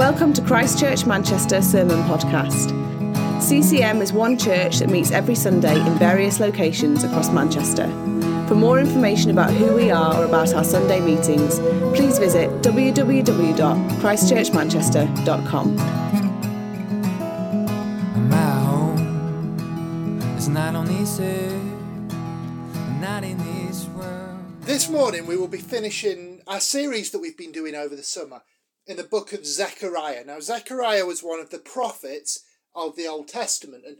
Welcome to Christchurch Manchester Sermon Podcast. CCM is one church that meets every Sunday in various locations across Manchester. For more information about who we are or about our Sunday meetings, please visit www.christchurchmanchester.com. My home is not on this earth, not in this world. This morning we will be finishing our series that we've been doing over the summer in the book of Zechariah. Now, Zechariah was one of the prophets of the Old Testament, and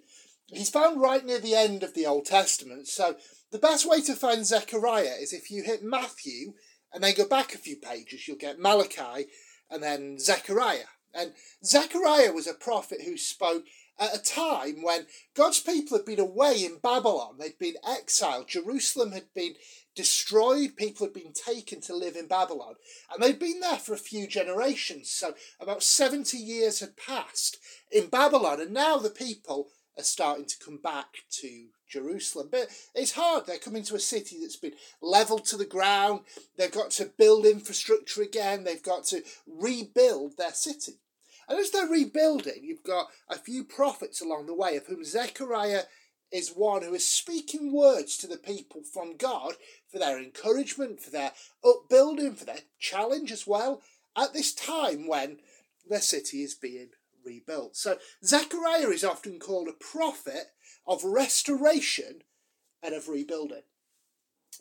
he's found right near the end of the Old Testament. So, the best way to find Zechariah is if you hit Matthew and then go back a few pages, you'll get Malachi and then Zechariah. And Zechariah was a prophet who spoke at a time when God's people had been away in Babylon. They'd been exiled. Jerusalem had been destroyed. People had been taken to live in Babylon. And they'd been there for a few generations. So about 70 years had passed in Babylon. And now the people are starting to come back to Jerusalem. But it's hard. They're coming to a city that's been leveled to the ground. They've got to build infrastructure again. They've got to rebuild their city. And as they're rebuilding, you've got a few prophets along the way, of whom Zechariah is one who is speaking words to the people from God for their encouragement, for their upbuilding, for their challenge as well, at this time when their city is being rebuilt. So Zechariah is often called a prophet of restoration and of rebuilding.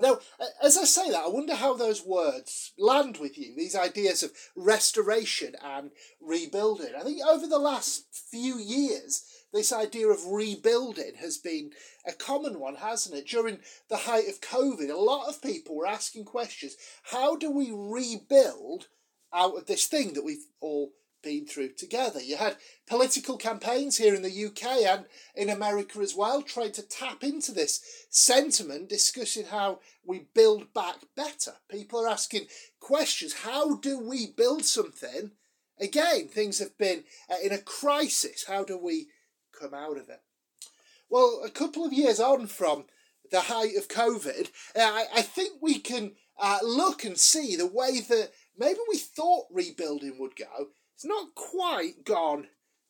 Now, as I say that, I wonder how those words land with you, these ideas of restoration and rebuilding. I think over the last few years, this idea of rebuilding has been a common one, hasn't it? During the height of COVID, a lot of people were asking questions how do we rebuild out of this thing that we've all been through together. You had political campaigns here in the UK and in America as well, trying to tap into this sentiment, discussing how we build back better. People are asking questions how do we build something? Again, things have been uh, in a crisis. How do we come out of it? Well, a couple of years on from the height of COVID, uh, I, think we can uh, look and see the way that maybe we thought rebuilding would go it's not quite gone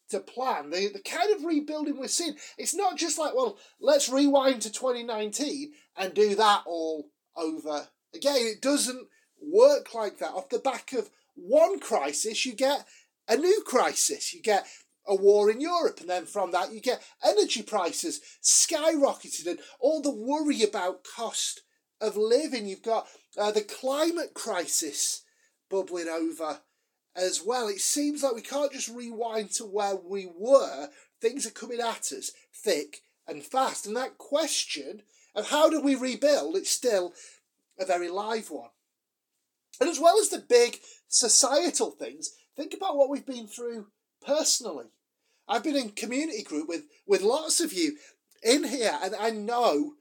to plan. The, the kind of rebuilding we're seeing, it's not just like, well, let's rewind to 2019 and do that all over again. It doesn't work like that. Off the back of one crisis, you get a new crisis. You get a war in Europe, and then from that, you get energy prices skyrocketed and all the worry about cost of living. You've got uh, the climate crisis bubbling over as well. It seems like we can't just rewind to where we were. Things are coming at us thick and fast. And that question of how do we rebuild, it's still a very live one. And as well as the big societal things, think about what we've been through personally. I've been in community group with, with lots of you in here, and I know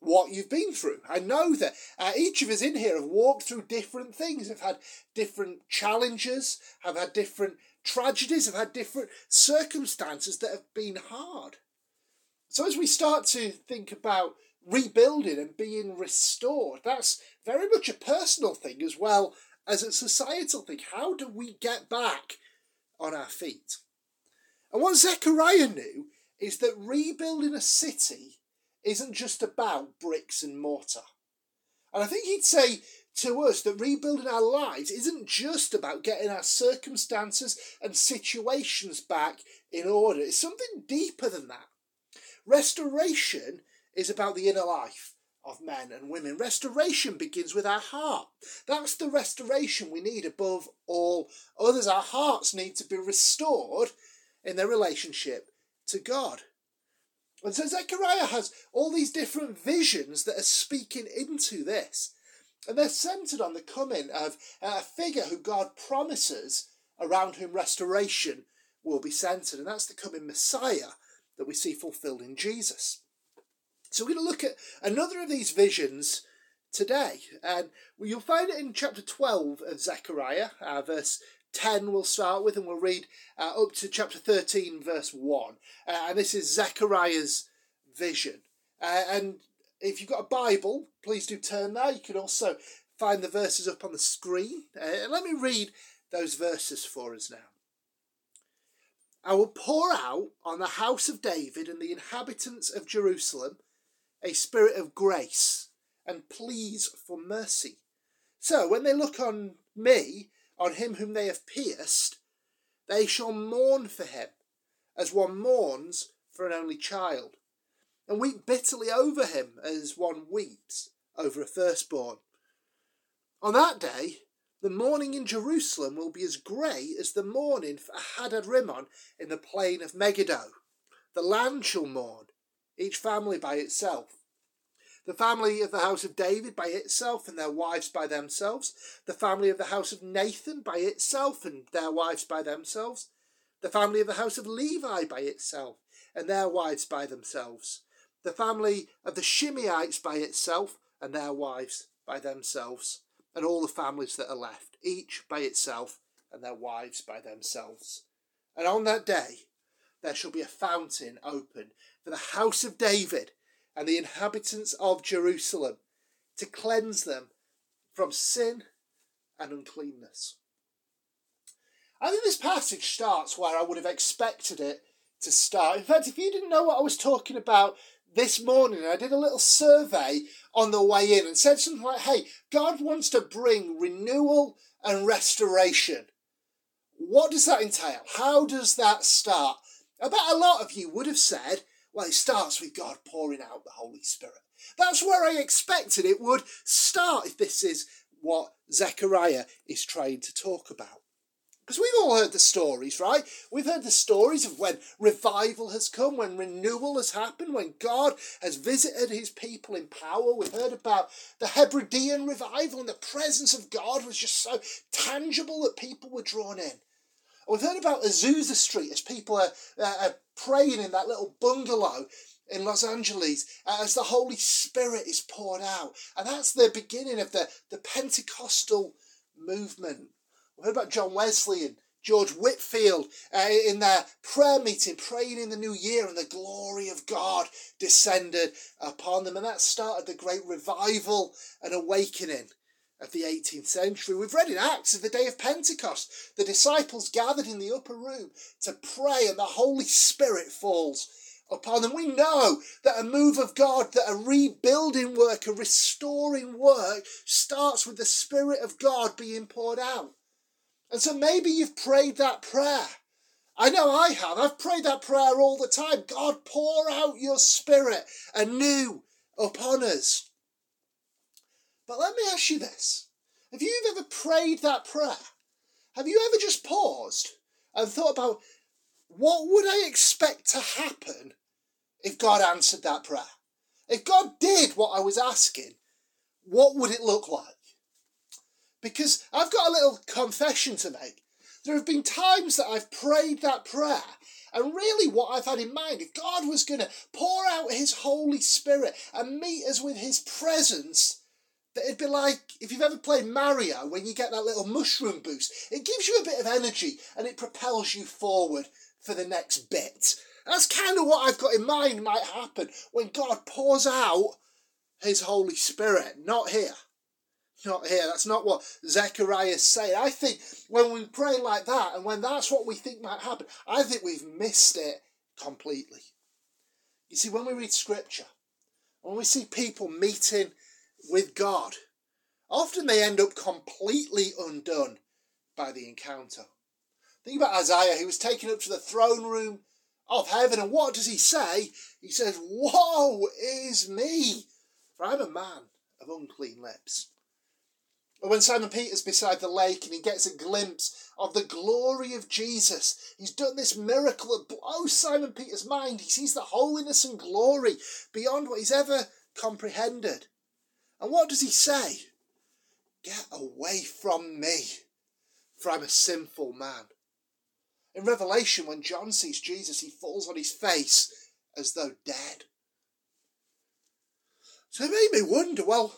what you've been through. I know that uh, each of us in here have walked through different things, have had different challenges, have had different tragedies, have had different circumstances that have been hard. So as we start to think about rebuilding and being restored, that's very much a personal thing as well as a societal thing. How do we get back on our feet? And what Zechariah knew is that rebuilding a city isn't just about bricks and mortar. And I think he'd say to us that rebuilding our lives isn't just about getting our circumstances and situations back in order. It's something deeper than that. Restoration is about the inner life of men and women. Restoration begins with our heart. That's the restoration we need above all others. Our hearts need to be restored in their relationship to God. And so Zechariah has all these different visions that are speaking into this. And they're centered on the coming of a figure who God promises around whom restoration will be centered. And that's the coming Messiah that we see fulfilled in Jesus. So we're going to look at another of these visions today. And you'll find it in chapter 12 of Zechariah, uh, verse 10 we'll start with, and we'll read uh, up to chapter 13, verse 1. Uh, and this is Zechariah's vision. Uh, and if you've got a Bible, please do turn there. You can also find the verses up on the screen. Uh, let me read those verses for us now. I will pour out on the house of David and the inhabitants of Jerusalem a spirit of grace and pleas for mercy. So when they look on me, on him whom they have pierced, they shall mourn for him as one mourns for an only child, and weep bitterly over him as one weeps over a firstborn. On that day, the mourning in Jerusalem will be as great as the mourning for Hadad Rimmon in the plain of Megiddo. The land shall mourn, each family by itself. The family of the house of David by itself and their wives by themselves. The family of the house of Nathan by itself and their wives by themselves. The family of the house of Levi by itself and their wives by themselves. The family of the Shimeites by itself and their wives by themselves and all the families that are left, each by itself, and their wives by themselves. And on that day there shall be a fountain open for the house of David and the inhabitants of Jerusalem to cleanse them from sin and uncleanness. I think this passage starts where I would have expected it to start. In fact, if you didn't know what I was talking about this morning, I did a little survey on the way in and said something like, hey, God wants to bring renewal and restoration. What does that entail? How does that start? I bet a lot of you would have said, well, it starts with God pouring out the Holy Spirit. That's where I expected it would start if this is what Zechariah is trying to talk about. Because we've all heard the stories, right? We've heard the stories of when revival has come, when renewal has happened, when God has visited his people in power. We've heard about the Hebridean revival and the presence of God was just so tangible that people were drawn in. We've heard about Azusa Street as people are, are praying in that little bungalow in Los Angeles uh, as the Holy Spirit is poured out. And that's the beginning of the, the Pentecostal movement. We've heard about John Wesley and George Whitefield uh, in their prayer meeting, praying in the new year, and the glory of God descended upon them. And that started the great revival and awakening of the 18th century. We've read in Acts of the day of Pentecost, the disciples gathered in the upper room to pray, and the Holy Spirit falls upon them. We know that a move of God, that a rebuilding work, a restoring work, starts with the Spirit of God being poured out. And so maybe you've prayed that prayer. I know I have. I've prayed that prayer all the time. God, pour out your spirit anew upon us. But let me ask you this. Have you ever prayed that prayer? Have you ever just paused and thought about what would I expect to happen if God answered that prayer? If God did what I was asking, what would it look like? because I've got a little confession to make. There have been times that I've prayed that prayer, and really what I've had in mind, if God was going to pour out His Holy Spirit and meet us with His presence, it'd be like if you've ever played Mario when you get that little mushroom boost. It gives you a bit of energy and it propels you forward for the next bit. That's kind of what I've got in mind might happen when God pours out His Holy Spirit, not here not here. That's not what Zechariah is saying. I think when we pray like that, and when that's what we think might happen, I think we've missed it completely. You see, when we read scripture, when we see people meeting with God, often they end up completely undone by the encounter. Think about Isaiah, he was taken up to the throne room of heaven, and what does he say? He says, Woe is me, for I'm a man of unclean lips. Or when Simon Peter's beside the lake and he gets a glimpse of the glory of Jesus, he's done this miracle that blows Simon Peter's mind. He sees the holiness and glory beyond what he's ever comprehended. And what does he say? Get away from me, for I'm a sinful man. In Revelation, when John sees Jesus, he falls on his face as though dead. So it made me wonder well,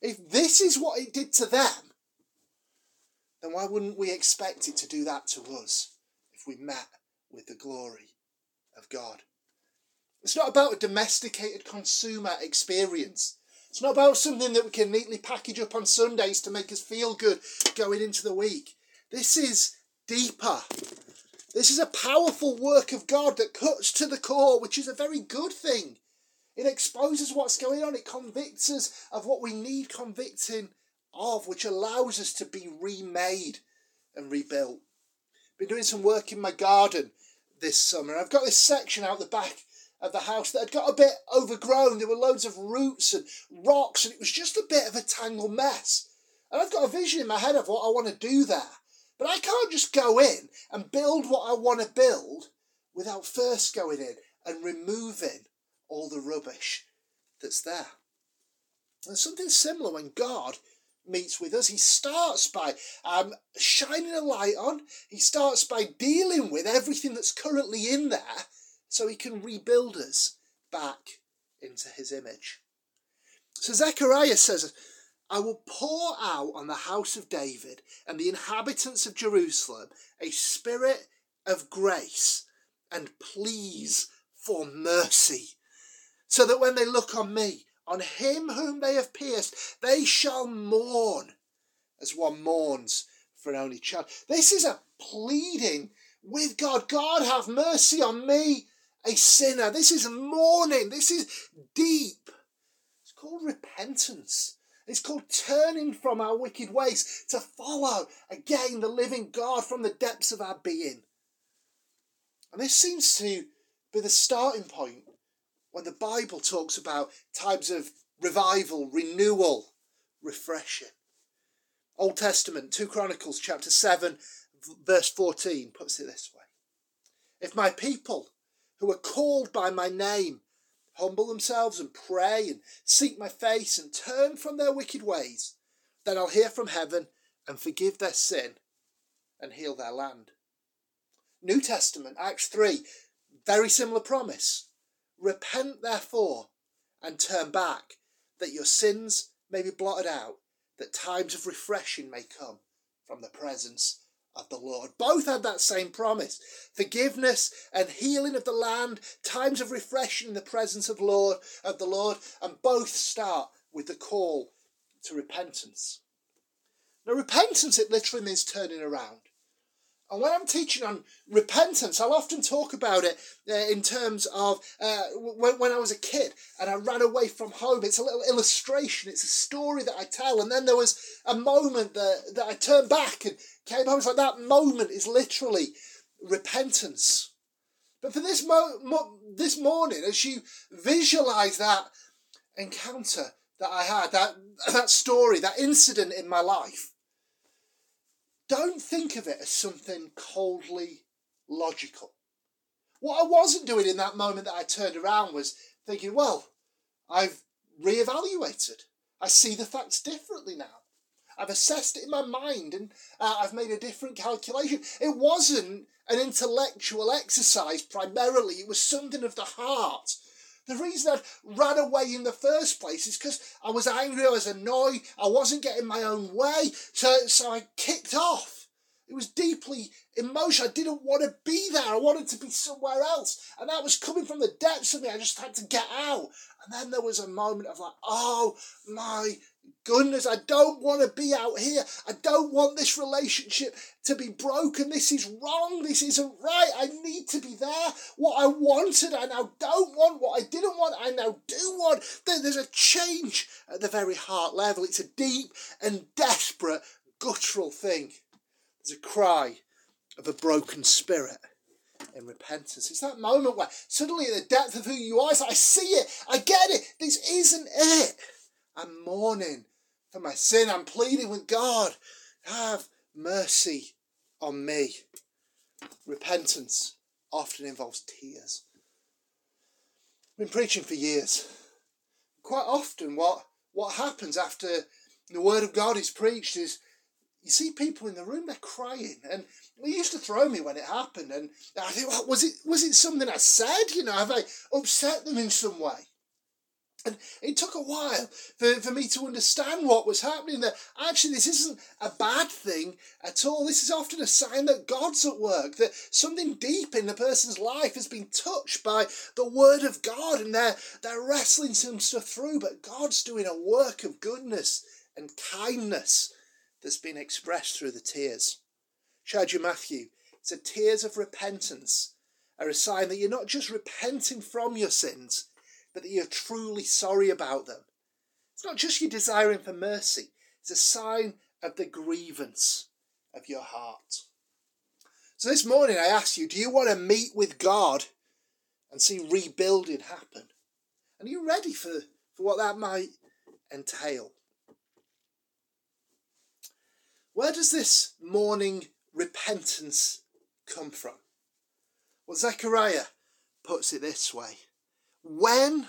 if this is what it did to them, then why wouldn't we expect it to do that to us if we met with the glory of God? It's not about a domesticated consumer experience. It's not about something that we can neatly package up on Sundays to make us feel good going into the week. This is deeper. This is a powerful work of God that cuts to the core, which is a very good thing. It exposes what's going on, it convicts us of what we need convicting of, which allows us to be remade and rebuilt. Been doing some work in my garden this summer. I've got this section out the back of the house that had got a bit overgrown. There were loads of roots and rocks, and it was just a bit of a tangled mess. And I've got a vision in my head of what I want to do there. But I can't just go in and build what I want to build without first going in and removing all the rubbish that's there. And something similar when God meets with us. He starts by um, shining a light on, he starts by dealing with everything that's currently in there so he can rebuild us back into his image. So Zechariah says, I will pour out on the house of David and the inhabitants of Jerusalem a spirit of grace and pleas for mercy, so that when they look on me, on him whom they have pierced, they shall mourn as one mourns for an only child. This is a pleading with God. God, have mercy on me, a sinner. This is mourning. This is deep. It's called repentance. It's called turning from our wicked ways to follow again the living God from the depths of our being. And this seems to be the starting point when the Bible talks about times of revival, renewal, refreshing. Old Testament, 2 Chronicles chapter 7, verse 14 puts it this way If my people who are called by my name humble themselves and pray and seek my face and turn from their wicked ways, then I'll hear from heaven and forgive their sin and heal their land. New Testament, Acts 3, very similar promise. Repent therefore and turn back, that your sins may be blotted out, that times of refreshing may come from the presence of the Lord. Both had that same promise forgiveness and healing of the land, times of refreshing in the presence of Lord of the Lord, and both start with the call to repentance. Now, repentance, it literally means turning around. And when I'm teaching on repentance, I'll often talk about it uh, in terms of uh, when, when I was a kid and I ran away from home. It's a little illustration, it's a story that I tell. And then there was a moment that, that I turned back and came home. It's like that moment is literally repentance. But for this, mo- mo- this morning, as you visualize that encounter that I had, that, that story, that incident in my life, don't think of it as something coldly logical. What I wasn't doing in that moment that I turned around was thinking, well, I've re-evaluated. I see the facts differently now. I've assessed it in my mind and uh, I've made a different calculation. It wasn't an intellectual exercise primarily, it was something of the heart the reason I ran away in the first place is because I was angry, I was annoyed, I wasn't getting my own way, so, so I kicked off. It was deeply emotional. I didn't want to be there. I wanted to be somewhere else. And that was coming from the depths of me. I just had to get out. And then there was a moment of like, oh my goodness, I don't want to be out here. I don't want this relationship to be broken. This is wrong. This isn't right. I need to be there. What I wanted, I now don't want. What I didn't want, I now do want. There's a change at the very heart level. It's a deep and desperate, guttural thing. There's a cry of a broken spirit in repentance. It's that moment where suddenly, the depth of who you are, like, I see it, I get it, this isn't it. I'm mourning for my sin. I'm pleading with God, have mercy on me. Repentance often involves tears. I've been preaching for years. Quite often, what, what happens after the word of God is preached is you see people in the room, they're crying. And it used to throw me when it happened. And I think, well, was it, was it something I said? You know, have I upset them in some way? And it took a while for, for me to understand what was happening that actually this isn't a bad thing at all. This is often a sign that God's at work, that something deep in the person's life has been touched by the word of God and they're, they're wrestling some stuff through, but God's doing a work of goodness and kindness that's been expressed through the tears. Showed you Matthew So tears of repentance are a sign that you're not just repenting from your sins, but that you're truly sorry about them. It's not just you desiring for mercy, it's a sign of the grievance of your heart. So this morning I ask you, do you want to meet with God and see rebuilding happen? And are you ready for, for what that might entail? Where does this morning repentance come from? Well, Zechariah puts it this way When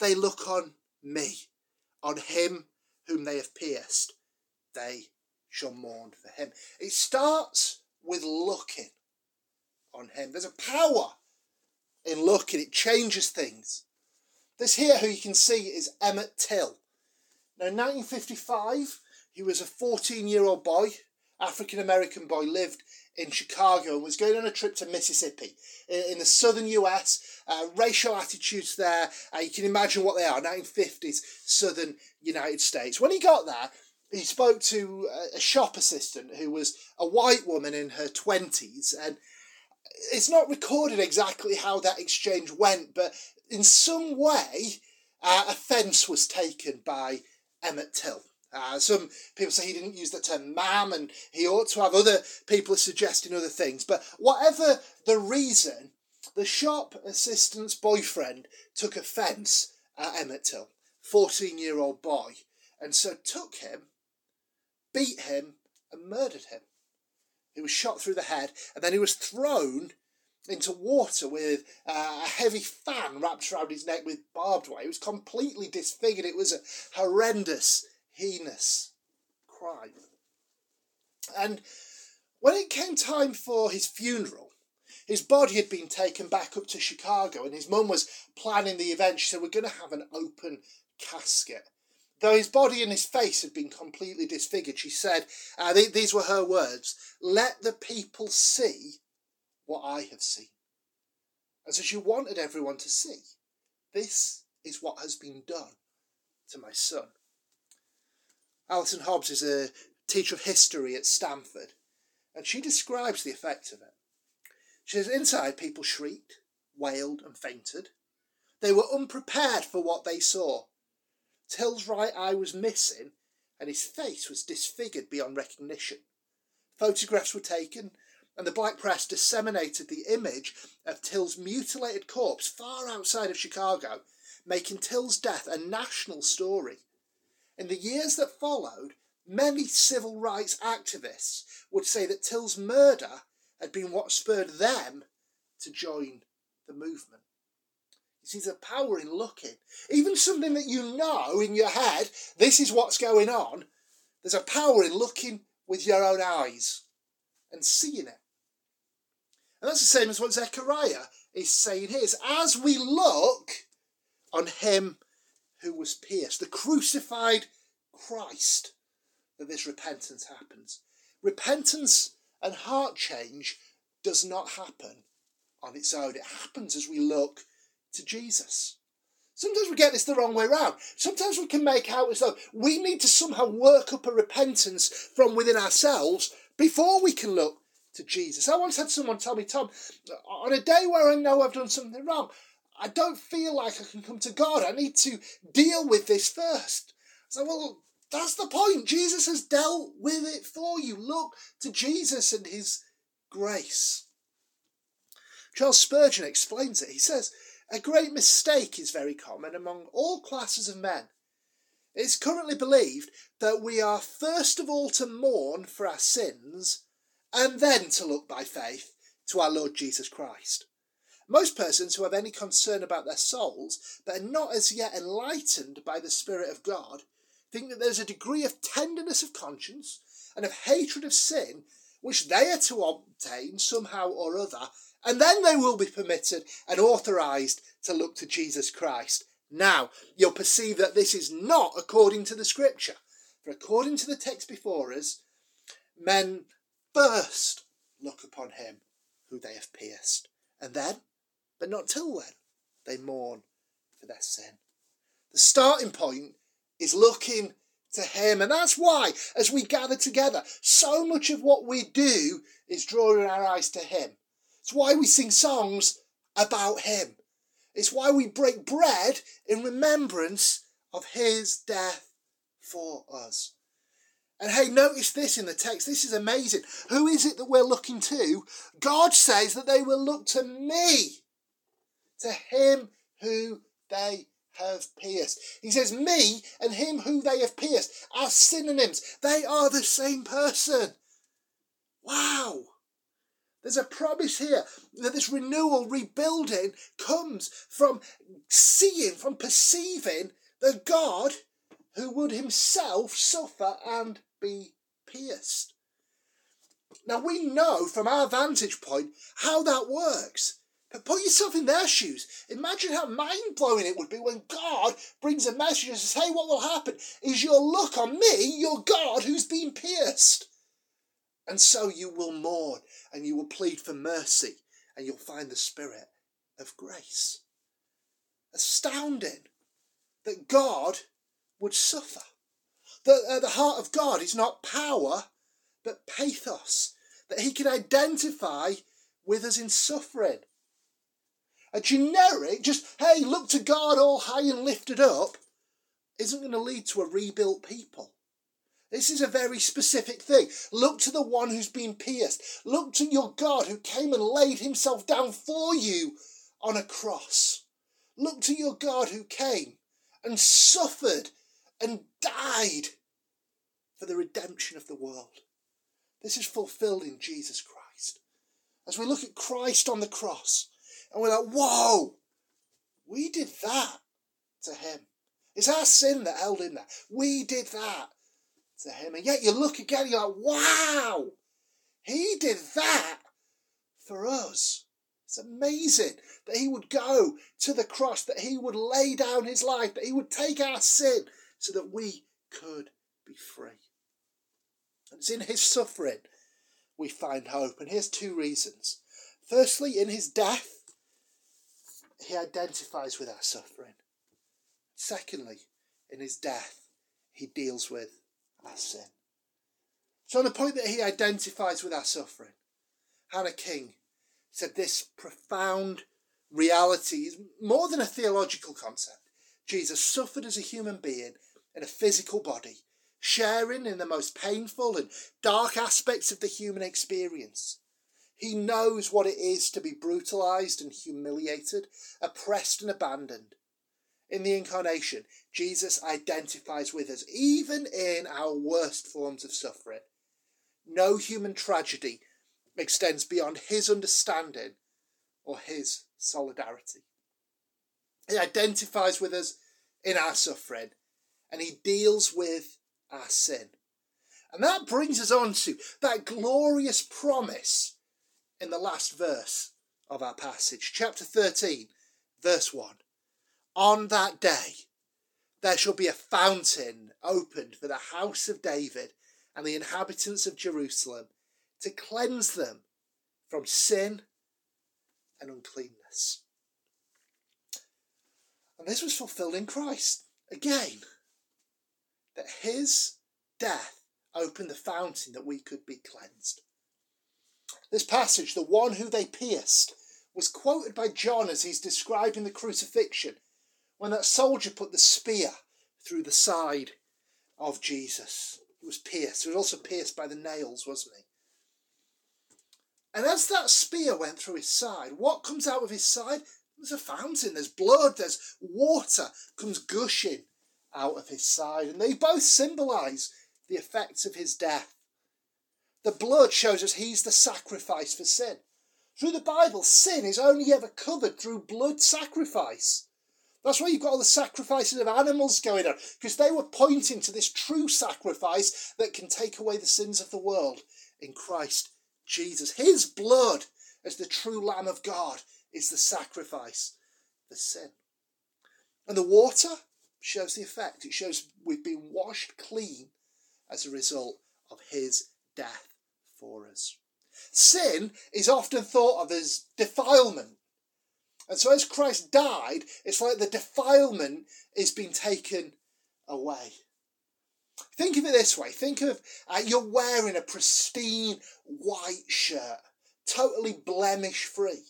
they look on me, on him whom they have pierced, they shall mourn for him. It starts with looking on him. There's a power in looking, it changes things. This here, who you can see, is Emmett Till. Now, in 1955, he was a 14 year old boy, African American boy, lived in Chicago and was going on a trip to Mississippi in, the southern US. Uh, racial attitudes there, uh, you can imagine what they are 1950s southern United States. When he got there, he spoke to a shop assistant who was a white woman in her 20s and it's not recorded exactly how that exchange went but in some way uh, offence was taken by emmett till uh, some people say he didn't use the term ma'am and he ought to have other people suggesting other things but whatever the reason the shop assistant's boyfriend took offence at emmett till 14 year old boy and so took him beat him, and murdered him. He was shot through the head, and then he was thrown into water with uh, a heavy fan wrapped around his neck with barbed wire. He was completely disfigured. It was a horrendous, heinous crime. And when it came time for his funeral, his body had been taken back up to Chicago, and his mum was planning the event. She said, We're going to have an open casket. Though his body and his face had been completely disfigured, she said, uh, th- these were her words, let the people see what I have seen. And so she wanted everyone to see, this is what has been done to my son. Allyson Hobbs is a teacher of history at Stanford, and she describes the effect of it. She says, inside people shrieked, wailed, and fainted. They were unprepared for what they saw. Till's right eye was missing and his face was disfigured beyond recognition. Photographs were taken, and the black press disseminated the image of Till's mutilated corpse far outside of Chicago, making Till's death a national story. In the years that followed, many civil rights activists would say that Till's murder had been what spurred them to join the movement. You see, there's a power in looking. Even something that you know in your head, this is what's going on, there's a power in looking with your own eyes and seeing it. And that's the same as what Zechariah is saying here. Is as we look on him who was pierced, the crucified Christ, that this repentance happens. Repentance and heart change does not happen on its own. It happens as we look to Jesus. Sometimes we get this the wrong way around. Sometimes we can make out as though we need to somehow work up a repentance from within ourselves before we can look to Jesus. I once had someone tell me, Tom, on a day where I know I've done something wrong, I don't feel like I can come to God. I need to deal with this first. So, well, that's the point. Jesus has dealt with it for you. Look to Jesus and his grace. Charles Spurgeon explains it. He says, a great mistake is very common among all classes of men. It is currently believed that we are first of all to mourn for our sins and then to look by faith to our Lord Jesus Christ. Most persons who have any concern about their souls but are not as yet enlightened by the Spirit of God think that there's a degree of tenderness of conscience and of hatred of sin which they are to obtain somehow or other and then they will be permitted and authorized to look to Jesus Christ. Now, you'll perceive that this is not according to the scripture. For according to the text before us, men first look upon him who they have pierced. And then, but not till then, they mourn for their sin. The starting point is looking to Him. And that's why, as we gather together, so much of what we do is drawing our eyes to Him. It's why we sing songs about Him. It's why we break bread in remembrance of His death for us. And hey, notice this in the text. This is amazing. Who is it that we're looking to? God says that they will look to me, to Him who they have pierced. He says, Me and him who they have pierced are synonyms. They are the same person. Wow. There's a promise here that this renewal, rebuilding, comes from seeing, from perceiving the God who would himself suffer and be pierced. Now we know from our vantage point how that works. But put yourself in their shoes. Imagine how mind blowing it would be when God brings a message and says, Hey, what will happen is you'll look on me, your God, who's been pierced. And so you will mourn and you will plead for mercy and you'll find the spirit of grace. Astounding that God would suffer. That uh, the heart of God is not power, but pathos. That he can identify with us in suffering. A generic, just, hey, look to God all high and lifted up, isn't going to lead to a rebuilt people. This is a very specific thing. Look to the one who's been pierced. Look to your God who came and laid himself down for you on a cross. Look to your God who came and suffered and died for the redemption of the world. This is fulfilled in Jesus Christ. As we look at Christ on the cross, and we're like, whoa, we did that to him. It's our sin that held him there. We did that to him. And yet you look again, you're like, wow, he did that for us. It's amazing that he would go to the cross, that he would lay down his life, that he would take our sin so that we could be free. And it's in his suffering we find hope. And here's two reasons. Firstly, in his death, he identifies with our suffering. Secondly, in his death, he deals with our sin. So, on the point that he identifies with our suffering, Hannah King said this profound reality is more than a theological concept. Jesus suffered as a human being in a physical body, sharing in the most painful and dark aspects of the human experience. He knows what it is to be brutalized and humiliated, oppressed and abandoned. In the incarnation, Jesus identifies with us, even in our worst forms of suffering. No human tragedy extends beyond his understanding or his solidarity. He identifies with us in our suffering and he deals with our sin. And that brings us on to that glorious promise in the last verse of our passage, chapter 13, verse 1. On that day, there shall be a fountain opened for the house of David and the inhabitants of Jerusalem to cleanse them from sin and uncleanness. And this was fulfilled in Christ again, that his death opened the fountain that we could be cleansed. This passage, the one who they pierced, was quoted by John as he's describing the crucifixion when that soldier put the spear through the side of Jesus. He was pierced. He was also pierced by the nails, wasn't he? And as that spear went through his side, what comes out of his side? There's a fountain, there's blood, there's water comes gushing out of his side. And they both symbolise the effects of his death. The blood shows us he's the sacrifice for sin. Through the Bible, sin is only ever covered through blood sacrifice. That's why you've got all the sacrifices of animals going on, because they were pointing to this true sacrifice that can take away the sins of the world in Christ Jesus. His blood, as the true Lamb of God, is the sacrifice for sin. And the water shows the effect. It shows we've been washed clean as a result of his death for us. Sin is often thought of as defilement. And so, as Christ died, it's like the defilement is being taken away. Think of it this way think of uh, you're wearing a pristine white shirt, totally blemish free.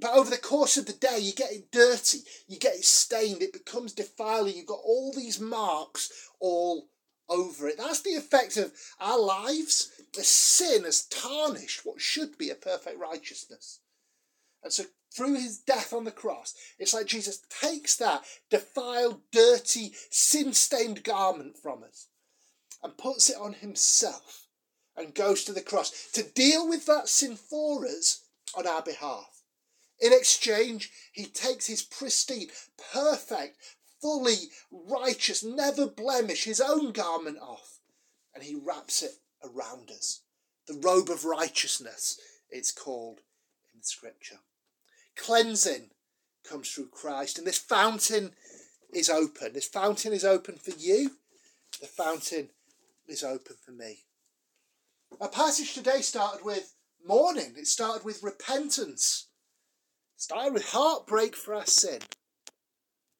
But over the course of the day, you get it dirty, you get it stained, it becomes defiling, you've got all these marks all over it. That's the effect of our lives. The sin has tarnished what should be a perfect righteousness. And so through his death on the cross, it's like Jesus takes that defiled, dirty, sin stained garment from us and puts it on himself and goes to the cross to deal with that sin for us on our behalf. In exchange, he takes his pristine, perfect, fully righteous, never blemish, his own garment off, and he wraps it around us. The robe of righteousness, it's called in the scripture. Cleansing comes through Christ, and this fountain is open. This fountain is open for you. The fountain is open for me. Our passage today started with mourning. It started with repentance. It started with heartbreak for our sin.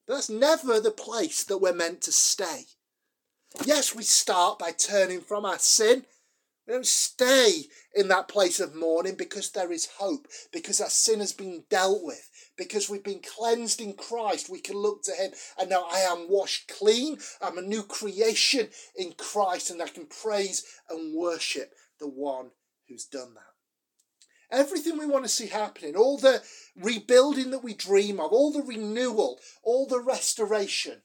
But that's never the place that we're meant to stay. Yes, we start by turning from our sin we don't stay in that place of mourning because there is hope, because our sin has been dealt with, because we've been cleansed in Christ. We can look to Him and now I am washed clean. I'm a new creation in Christ and I can praise and worship the one who's done that. Everything we want to see happening, all the rebuilding that we dream of, all the renewal, all the restoration,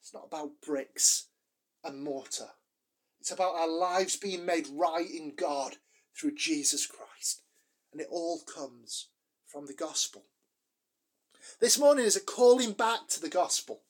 it's not about bricks and mortar. It's about our lives being made right in God through Jesus Christ. And it all comes from the gospel. This morning is a calling back to the gospel.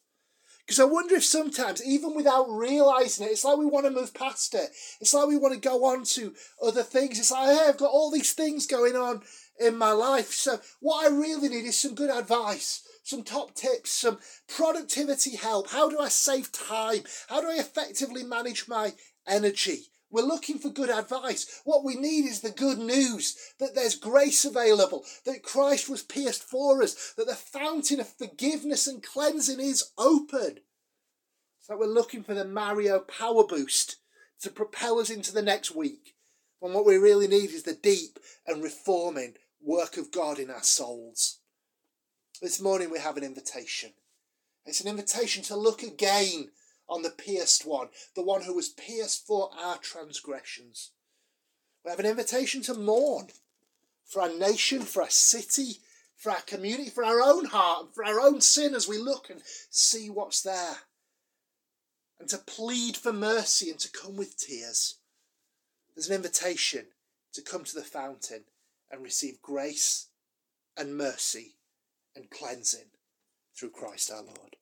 Because I wonder if sometimes, even without realizing it, it's like we want to move past it. It's like we want to go on to other things. It's like, hey, I've got all these things going on in my life. So, what I really need is some good advice, some top tips, some productivity help. How do I save time? How do I effectively manage my energy. We're looking for good advice. What we need is the good news that there's grace available, that Christ was pierced for us, that the fountain of forgiveness and cleansing is open. So we're looking for the Mario power boost to propel us into the next week. When what we really need is the deep and reforming work of God in our souls. This morning we have an invitation. It's an invitation to look again on the pierced one, the one who was pierced for our transgressions. We have an invitation to mourn for our nation, for our city, for our community, for our own heart, for our own sin as we look and see what's there. And to plead for mercy and to come with tears. There's an invitation to come to the fountain and receive grace and mercy and cleansing through Christ our Lord.